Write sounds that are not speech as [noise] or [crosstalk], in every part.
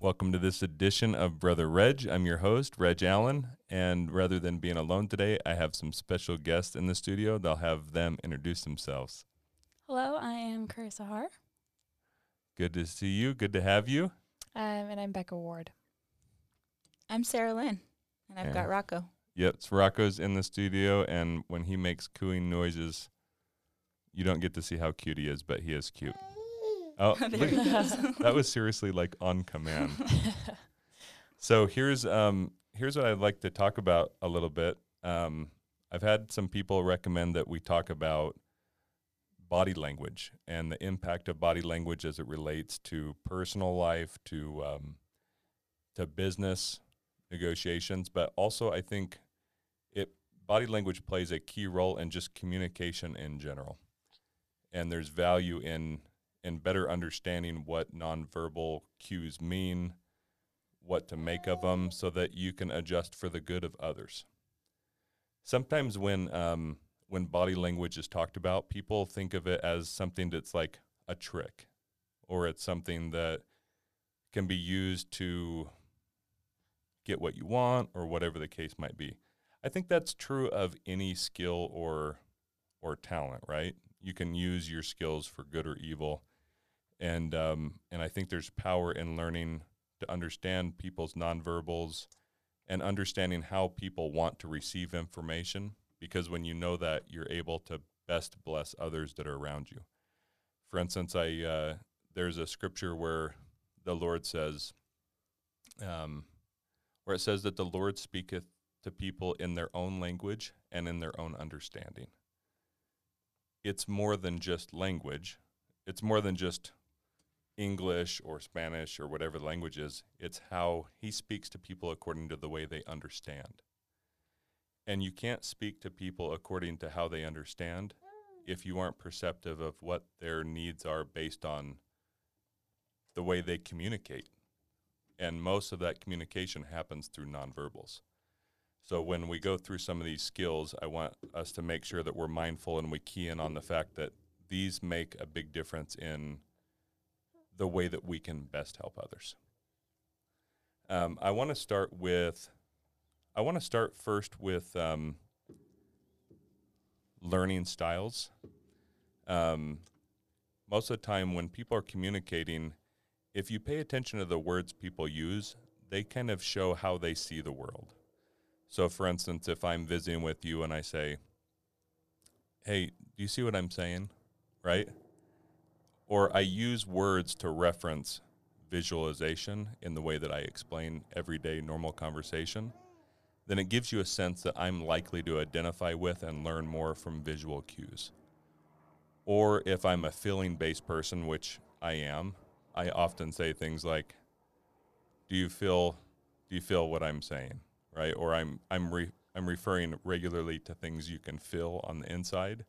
Welcome to this edition of Brother Reg. I'm your host, Reg Allen, and rather than being alone today, I have some special guests in the studio. They'll have them introduce themselves. Hello, I am Carissa Har, Good to see you. Good to have you. um, and I'm Becca Ward. I'm Sarah Lynn, and I've Yeah. got Rocco. Yep, so Rocco's in the studio, and when he makes cooing noises, you don't get to see how cute he is, but he is cute. [laughs] Oh, [laughs] There look, he goes. [laughs] that was seriously like on command. So here's um here's what I'd like to talk about a little bit. Um, I've had some people recommend that we talk about body language and the impact of body language as it relates to personal life, to um, to business negotiations, but also I think it body language plays a key role in just communication in general. And there's value in in better understanding what nonverbal cues mean, what to make of them, so that you can adjust for the good of others. Sometimes when um, when body language is talked about, people think of it as something that's like a trick, or it's something that can be used to get what you want, or whatever the case might be. I think that's true of any skill or or talent, right? You can use your skills for good or evil, and um, and I think there's power in learning to understand people's nonverbals and understanding how people want to receive information. Because when you know that, you're able to best bless others that are around you. For instance, I uh, there's a scripture where the Lord says, um, where it says that the Lord speaketh to people in their own language and in their own understanding. It's more than just language. It's more than just English or Spanish or whatever the language is. It's how he speaks to people according to the way they understand. And you can't speak to people according to how they understand if you aren't perceptive of what their needs are based on the way they communicate. And most of that communication happens through nonverbals. So when we go through some of these skills, I want us to make sure that we're mindful and we key in on the fact that these make a big difference in the way that we can best help others. Um, I want to start with, I want to start first with um, learning styles. Um, most of the time, when people are communicating, if you pay attention to the words people use, they kind of show how they see the world. So, for instance, if I'm visiting with you and I say, Hey, do you see what I'm saying? Right? Or I use words to reference visualization in the way that I explain everyday normal conversation, then it gives you a sense that I'm likely to identify with and learn more from visual cues. Or if I'm a feeling based person, which I am, I often say things like, "Do you feel do you feel what I'm saying?" right? Or I'm I'm re, I'm referring regularly to things you can feel on the inside.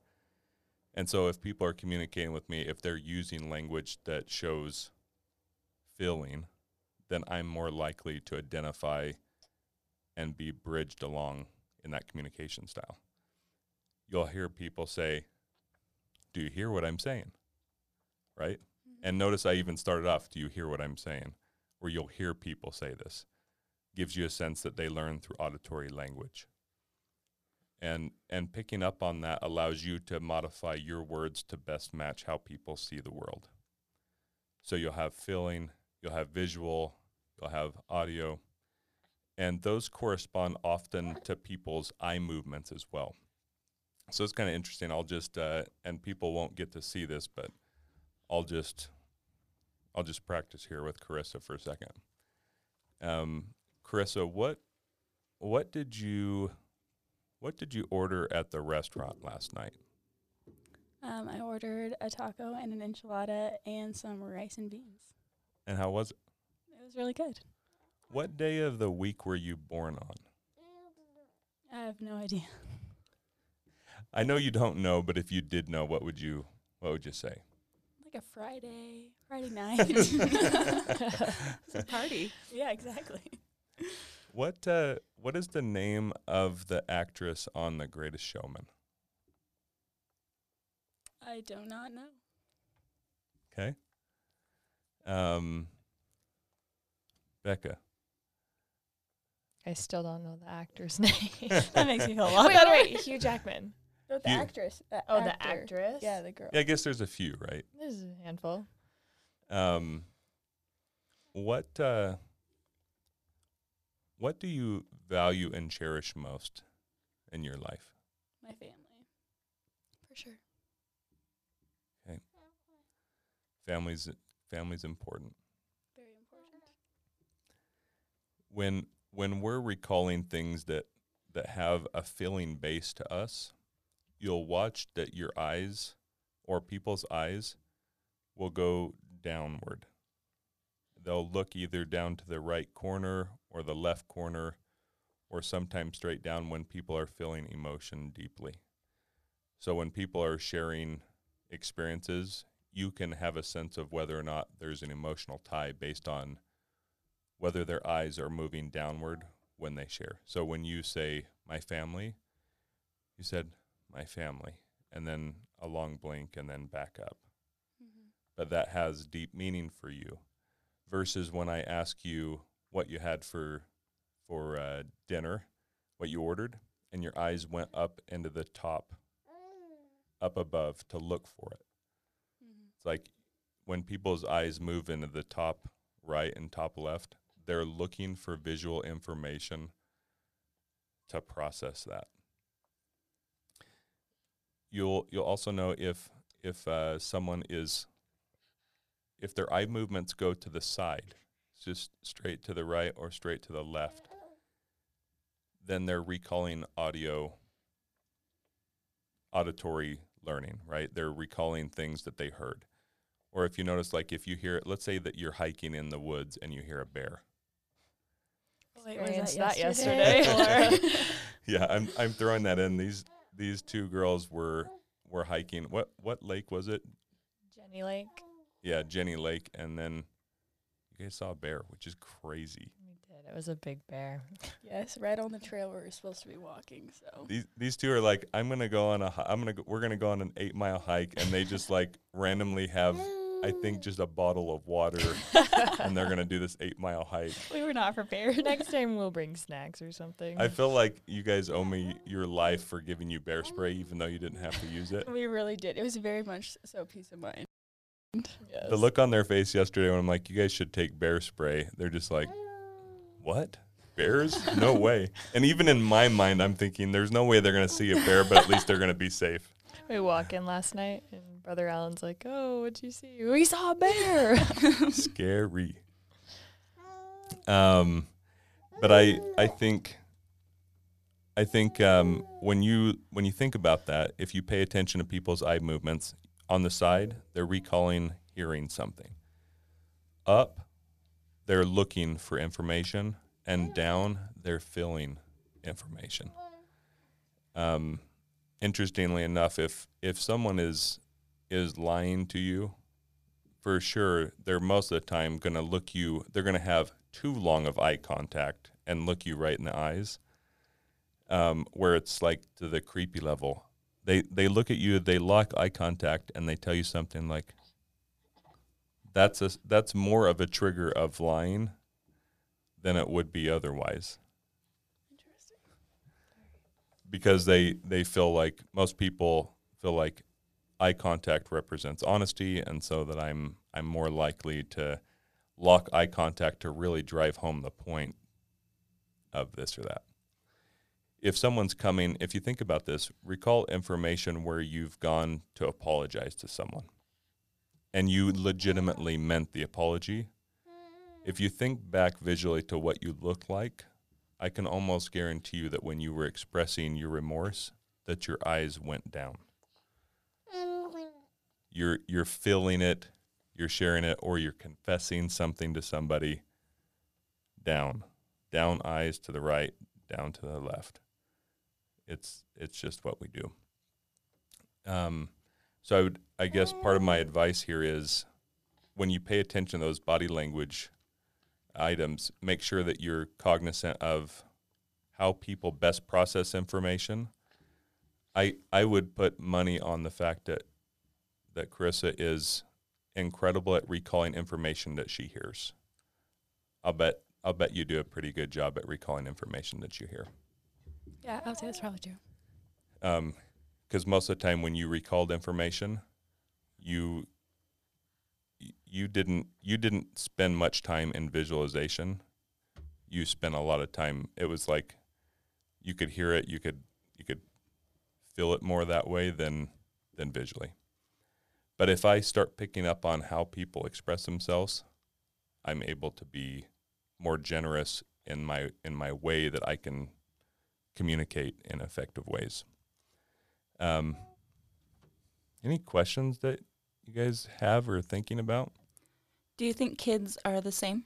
And so if people are communicating with me, if they're using language that shows feeling, then I'm more likely to identify and be bridged along in that communication style. You'll hear people say, "Do you hear what I'm saying?" Right? And notice I even started off, "Do you hear what I'm saying?" Where you'll hear people say this gives you a sense that they learn through auditory language. And and picking up on that allows you to modify your words to best match how people see the world. So you'll have feeling, you'll have visual, you'll have audio, and those correspond often to people's eye movements as well. So it's kind of interesting. I'll just uh, and people won't get to see this, but I'll just I'll just practice here with Carissa for a second. Um, Carissa, what what did you what did you order at the restaurant last night? Um, I ordered a taco and an enchilada and some rice and beans. And how was it? It was really good. What day of the week were you born on? I have no idea. I know you don't know, but if you did know, what would you what would you say? Like a Friday, Friday [laughs] night. It's a party. yeah, exactly. What uh, what is the name of the actress on The Greatest Showman? I do not know. Okay. Um, Becca. I still don't know the actor's [laughs] name. That makes me feel a [laughs] lot wait, better. wait, Hugh Jackman. No, the You- actress. The Oh, the actress. Yeah, the girl. Yeah, I guess there's a few, right? There's a handful. Um, what uh, what do you value and cherish most in your life? My family. For sure. Okay. Family's family's important. Very important. When when we're recalling things that that have a feeling base to us, you'll watch that your eyes or people's eyes will go downward. They'll look either down to the right corner or the left corner or sometimes straight down when people are feeling emotion deeply. So when people are sharing experiences, you can have a sense of whether or not there's an emotional tie based on whether their eyes are moving downward when they share. So when you say my family, you said my family and then a long blink and then back up. Mm-hmm. But that has deep meaning for you versus when I ask you what you had for for uh, dinner, what you ordered, and your eyes went up into the top, up above to look for it. Mm-hmm. It's like when people's eyes move into the top right and top left, they're looking for visual information to process that. You'll you'll also know if if uh, someone is if their eye movements go to the side, just straight to the right or straight to the left, then they're recalling audio auditory learning, right? They're recalling things that they heard. Or if you notice, like if you hear, let's say that you're hiking in the woods and you hear a bear. Wait, was that that yesterday? yesterday. [laughs] [laughs] Yeah, I'm I'm throwing that in. These these two girls were were hiking. What what lake was it? Jenny Lake. Yeah, Jenny Lake, and then you guys saw a bear, which is crazy. We did. It was a big bear. [laughs] yes, right on the trail where we're supposed to be walking. So These these two are like, I'm gonna go on a, hi- I'm gonna go, we're gonna go on an eight mile hike, and they just like randomly have, [laughs] I think, just a bottle of water, [laughs] and they're gonna do this eight mile hike. we were not prepared. Next time we'll bring snacks or something. I feel like you guys owe me your life for giving you bear spray, even though you didn't have to use it. we really did. It was very much so peace of mind. The look on their face yesterday when I'm like, you guys should take bear spray. They're just like, what? Bears? No [laughs] way. And even in my mind, I'm thinking there's no way they're gonna see a bear, but at least they're gonna be safe. We walk in last night and Brother Allen's like, "Oh, what'd you see? We saw a bear." [laughs] Scary. Um, but I I think I think um, when you when you think about that, if you pay attention to people's eye movements on the side, they're recalling hearing something. Up, they're looking for information, and down, they're feeling information. Um, interestingly enough, if if someone is is lying to you, for sure, they're most of the time going to look you, they're going to have too long of eye contact and look you right in the eyes, um, where it's like to the creepy level. They, they look at you, they lock eye contact, and they tell you something like, that's, a, that's more of a trigger of lying than it would be otherwise. Interesting. because they they feel like most people feel like eye contact represents honesty and so that I'm I'm more likely to lock eye contact to really drive home the point of this or that. If someone's coming, if you think about this, recall information where you've gone to apologize to someone and you legitimately meant the apology. If you think back visually to what you look like, I can almost guarantee you that when you were expressing your remorse, that your eyes went down. You're you're feeling it, you're sharing it, or you're confessing something to somebody. Down, down eyes to the right, down to the left. It's it's just what we do. Um, so I would I guess part of my advice here is when you pay attention to those body language items, make sure that you're cognizant of how people best process information. I I would put money on the fact that that Carissa is incredible at recalling information that she hears. I'll bet I'll bet you do a pretty good job at recalling information that you hear. Yeah, I would say that's probably true. Um, because most of the time when you recalled information, you you didn't you didn't spend much time in visualization. You spent a lot of time. It was like you could hear it, you could you could feel it more that way than than visually. But if I start picking up on how people express themselves, I'm able to be more generous in my in my way that I can communicate in effective ways. Um, any questions that you guys have or thinking about? Do you think kids are the same?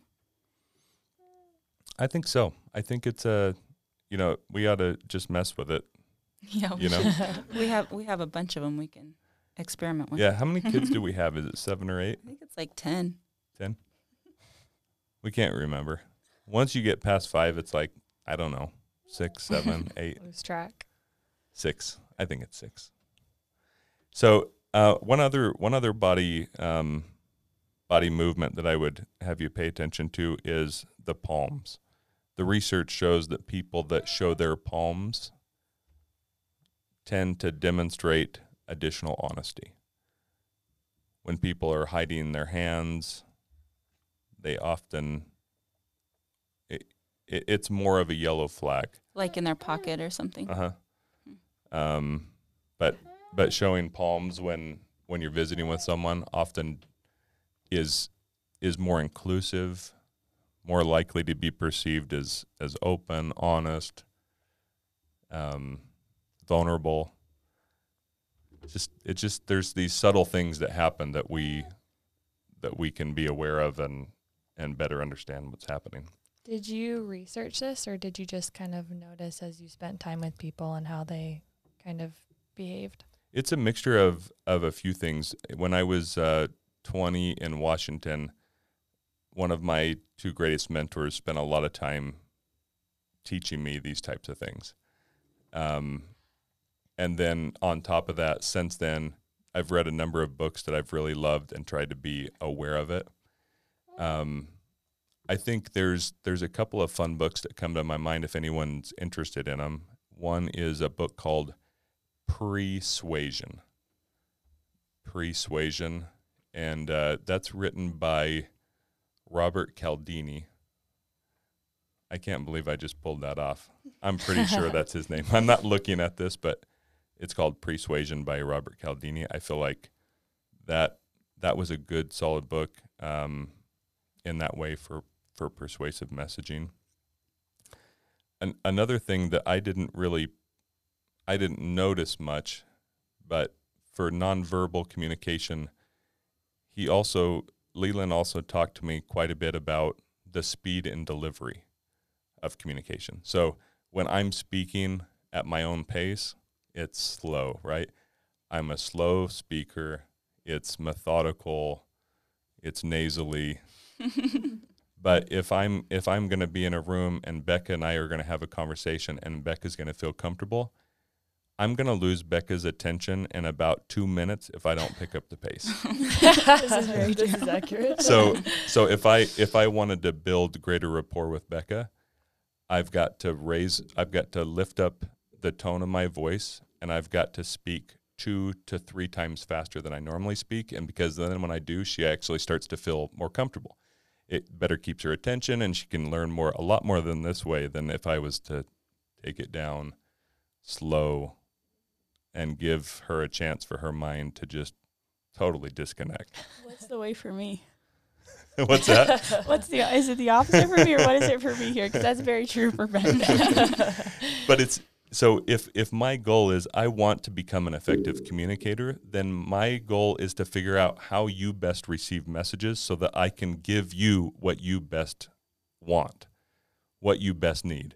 I think so. I think it's a, you know, we ought to just mess with it. [laughs] Yeah, You know? [laughs] we have we have a bunch of them we can experiment with. Yeah. How many kids do [laughs] we have? Is it seven or eight? I think it's like ten. Ten? We can't remember. Once you get past five, it's like I don't know, six, seven, [laughs] eight. Lose track. Six. I think it's six. So uh, one other one other body um, body movement that I would have you pay attention to is the palms. The research shows that people that show their palms tend to demonstrate additional honesty. When people are hiding their hands, they often it, it, it's more of a yellow flag. Like in their pocket or something. Uh huh. Um, but but showing palms when when you're visiting with someone often is is more inclusive, more likely to be perceived as as open, honest, um, vulnerable. Just it just there's these subtle things that happen that we that we can be aware of and and better understand what's happening. Did you research this or did you just kind of notice as you spent time with people and how they kind of behaved? It's a mixture of of a few things. When I was uh, 20 in Washington, one of my two greatest mentors spent a lot of time teaching me these types of things. Um, and then on top of that, since then, I've read a number of books that I've really loved and tried to be aware of it. Um, I think there's there's a couple of fun books that come to my mind if anyone's interested in them. One is a book called Persuasion. Persuasion, and uh, that's written by Robert Cialdini. I can't believe I just pulled that off. I'm pretty sure [laughs] that's his name. I'm not looking at this, but it's called Persuasion by Robert Cialdini. I feel like that that was a good, solid book um, in that way for for persuasive messaging. An, another thing that I didn't really, I didn't notice much, but for nonverbal communication, he also Leland also talked to me quite a bit about the speed and delivery of communication. So when I'm speaking at my own pace, it's slow, right? I'm a slow speaker. It's methodical. It's nasally. [laughs] but if I'm if I'm going to be in a room and Becca and I are going to have a conversation and Becca's going to feel comfortable, I'm going to lose Becca's attention in about 2 minutes if I don't pick up the pace. [laughs] [laughs] this is very this is accurate. so so if I if I wanted to build greater rapport with Becca, I've got to raise I've got to lift up the tone of my voice and I've got to speak two to three times faster than I normally speak and because then when I do she actually starts to feel more comfortable. It better keeps her attention and she can learn more a lot more than this way than if I was to take it down slow and give her a chance for her mind to just totally disconnect. [laughs] What's the way for me? [laughs] What's that? [laughs] What's the is it the opposite for me or what is it for me here? Because that's very true for Brenda. but it's so if if my goal is I want to become an effective communicator, then my goal is to figure out how you best receive messages so that I can give you what you best want, what you best need.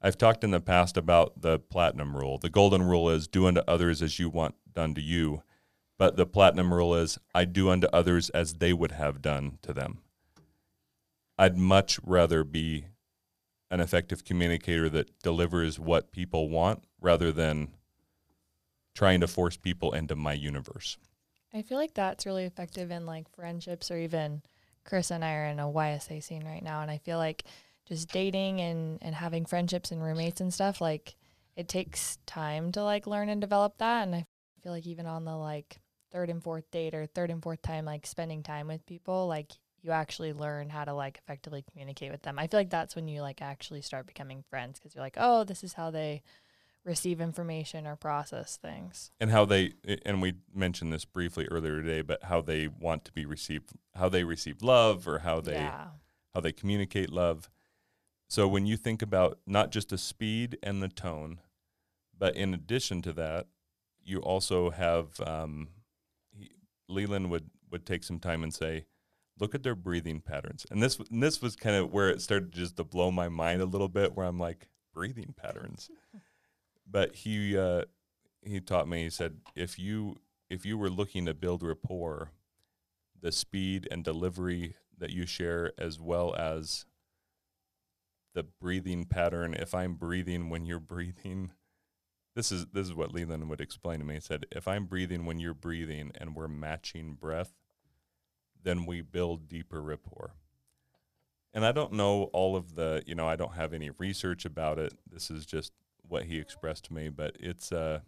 I've talked in the past about the platinum rule. The golden rule is do unto others as you want done to you, but the platinum rule is I do unto others as they would have done to them. I'd much rather be an effective communicator that delivers what people want rather than trying to force people into my universe. I feel like that's really effective in like friendships or even Chris and I are in a YSA scene right now and I feel like just dating and and having friendships and roommates and stuff like it takes time to like learn and develop that and I feel like even on the like third and fourth date or third and fourth time like spending time with people like you actually learn how to like effectively communicate with them. I feel like that's when you like actually start becoming friends because you're like, "Oh, this is how they receive information or process things." and how they and we mentioned this briefly earlier today but how they want to be received how they receive love or how they yeah. how they communicate love so when you think about not just the speed and the tone but in addition to that you also have um, he, leland would would take some time and say look at their breathing patterns. And this and this was kind of where it started just to blow my mind a little bit where i'm like breathing patterns. [laughs] But he uh, he taught me he said if you if you were looking to build rapport the speed and delivery that you share as well as the breathing pattern if i'm breathing when you're breathing this is this is what leland would explain to me. He said if i'm breathing when you're breathing and we're matching breath then we build deeper rapport and i don't know all of the you know i don't have any research about it this is just what he expressed to me but it's uh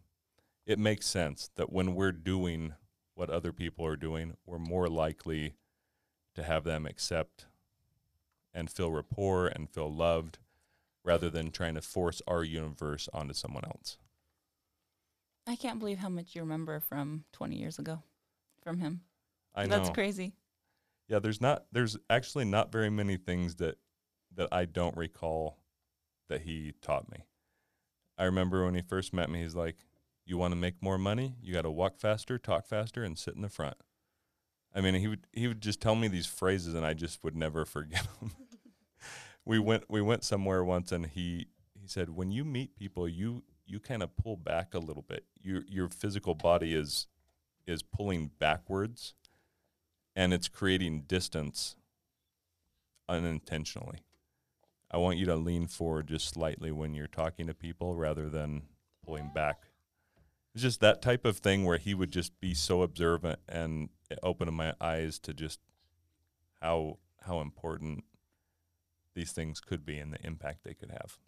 it makes sense that when we're doing what other people are doing, we're more likely to have them accept and feel rapport and feel loved rather than trying to force our universe onto someone else. I can't believe how much you remember from 20 years ago from him. I know. That's crazy. Yeah, there's not there's actually not very many things that that I don't recall that he taught me. I remember when he first met me, he's like, "You want to make more money? You got to walk faster, talk faster, and sit in the front." I mean, he would he would just tell me these phrases, and I just would never [laughs] forget them. we went we went somewhere once, and he he said, "When you meet people, you you kind of pull back a little bit. Your your physical body is is pulling backwards, and it's creating distance unintentionally." I want you to lean forward just slightly when you're talking to people rather than pulling back. It's just that type of thing where he would just be so observant and open my eyes to just how how important these things could be and the impact they could have.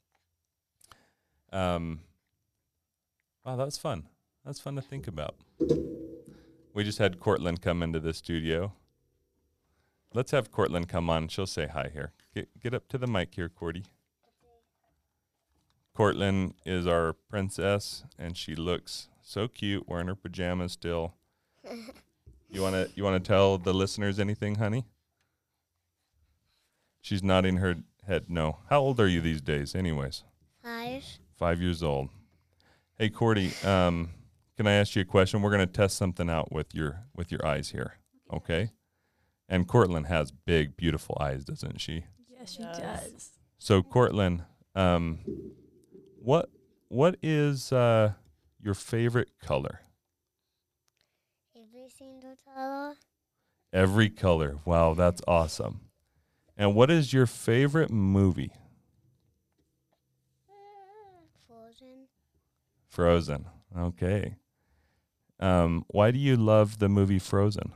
Um, wow, that was fun. That's fun to think about. We just had Cortland come into the studio. Let's have Cortland come on. She'll say hi here. Get get up to the mic here, Cordy. Cortland is our princess, and she looks so cute wearing her pajamas still. You wanna you wanna tell the listeners anything, honey? She's nodding her head no. How old are you these days, anyways? Five. Five years old. Hey, Cordy, um, can I ask you a question? We're gonna test something out with your with your eyes here, okay? And Cortland has big, beautiful eyes, doesn't she? Yes, she Yes. does. So, Cortland, um, what what is uh, your favorite color? Every single color. Every color. Wow, that's awesome. And what is your favorite movie? Frozen. Frozen. Okay. Um, why do you love the movie Frozen?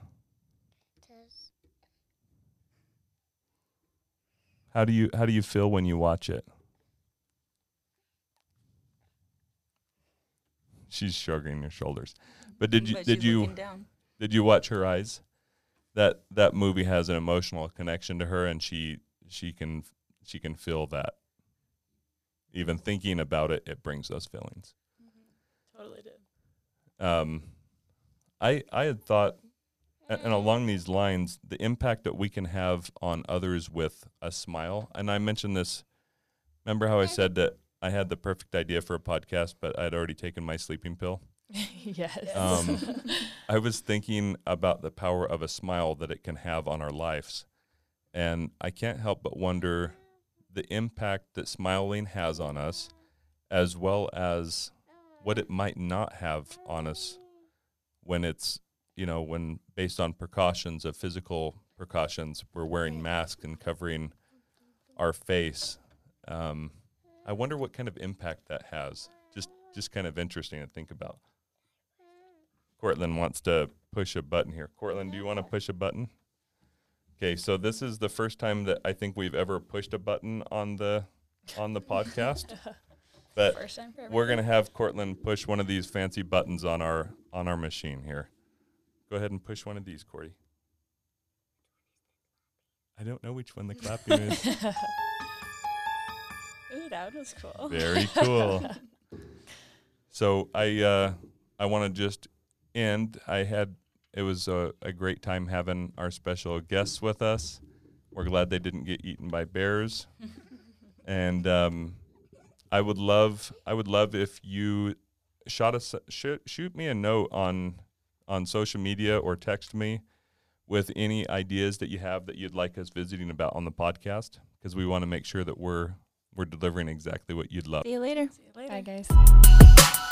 Cause How do you how do you feel when you watch it? She's shrugging her shoulders. But did [laughs] you But did you down. did you watch her eyes? That that movie has an emotional connection to her and she she can she can feel that. Even thinking about it, it brings those feelings. Totally did. um, I I had thought, and along these lines, the impact that we can have on others with a smile. And I mentioned this. Remember how I said that I had the perfect idea for a podcast, but I'd already taken my sleeping pill. [laughs] yes. Um, [laughs] I was thinking about the power of a smile that it can have on our lives, and I can't help but wonder the impact that smiling has on us, as well as what it might not have on us when it's you know when based on precautions of physical precautions. We're wearing masks and covering our face. Um, I wonder what kind of impact that has. Just just kind of interesting to think about. Cortland wants to push a button here. Cortland, do you want to push a button? Okay, so this is the first time that I think we've ever pushed a button on the on the podcast. [laughs] But First time for we're gonna have Cortland push one of these fancy buttons on our on our machine here. Go ahead and push one of these, Cordy. I don't know which one the clapping is. [laughs] Ooh, that was cool. Very cool. [laughs] So I uh, I want to just end. I had it was a, a great time having our special guests with us. We're glad they didn't get eaten by bears, [laughs] and um, I would love I would love if you shot us shoot, shoot me a note on on social media or text me with any ideas that you have that you'd like us visiting about on the podcast because we want to make sure that we're we're delivering exactly what you'd love. See you later. See you later. Bye, guys.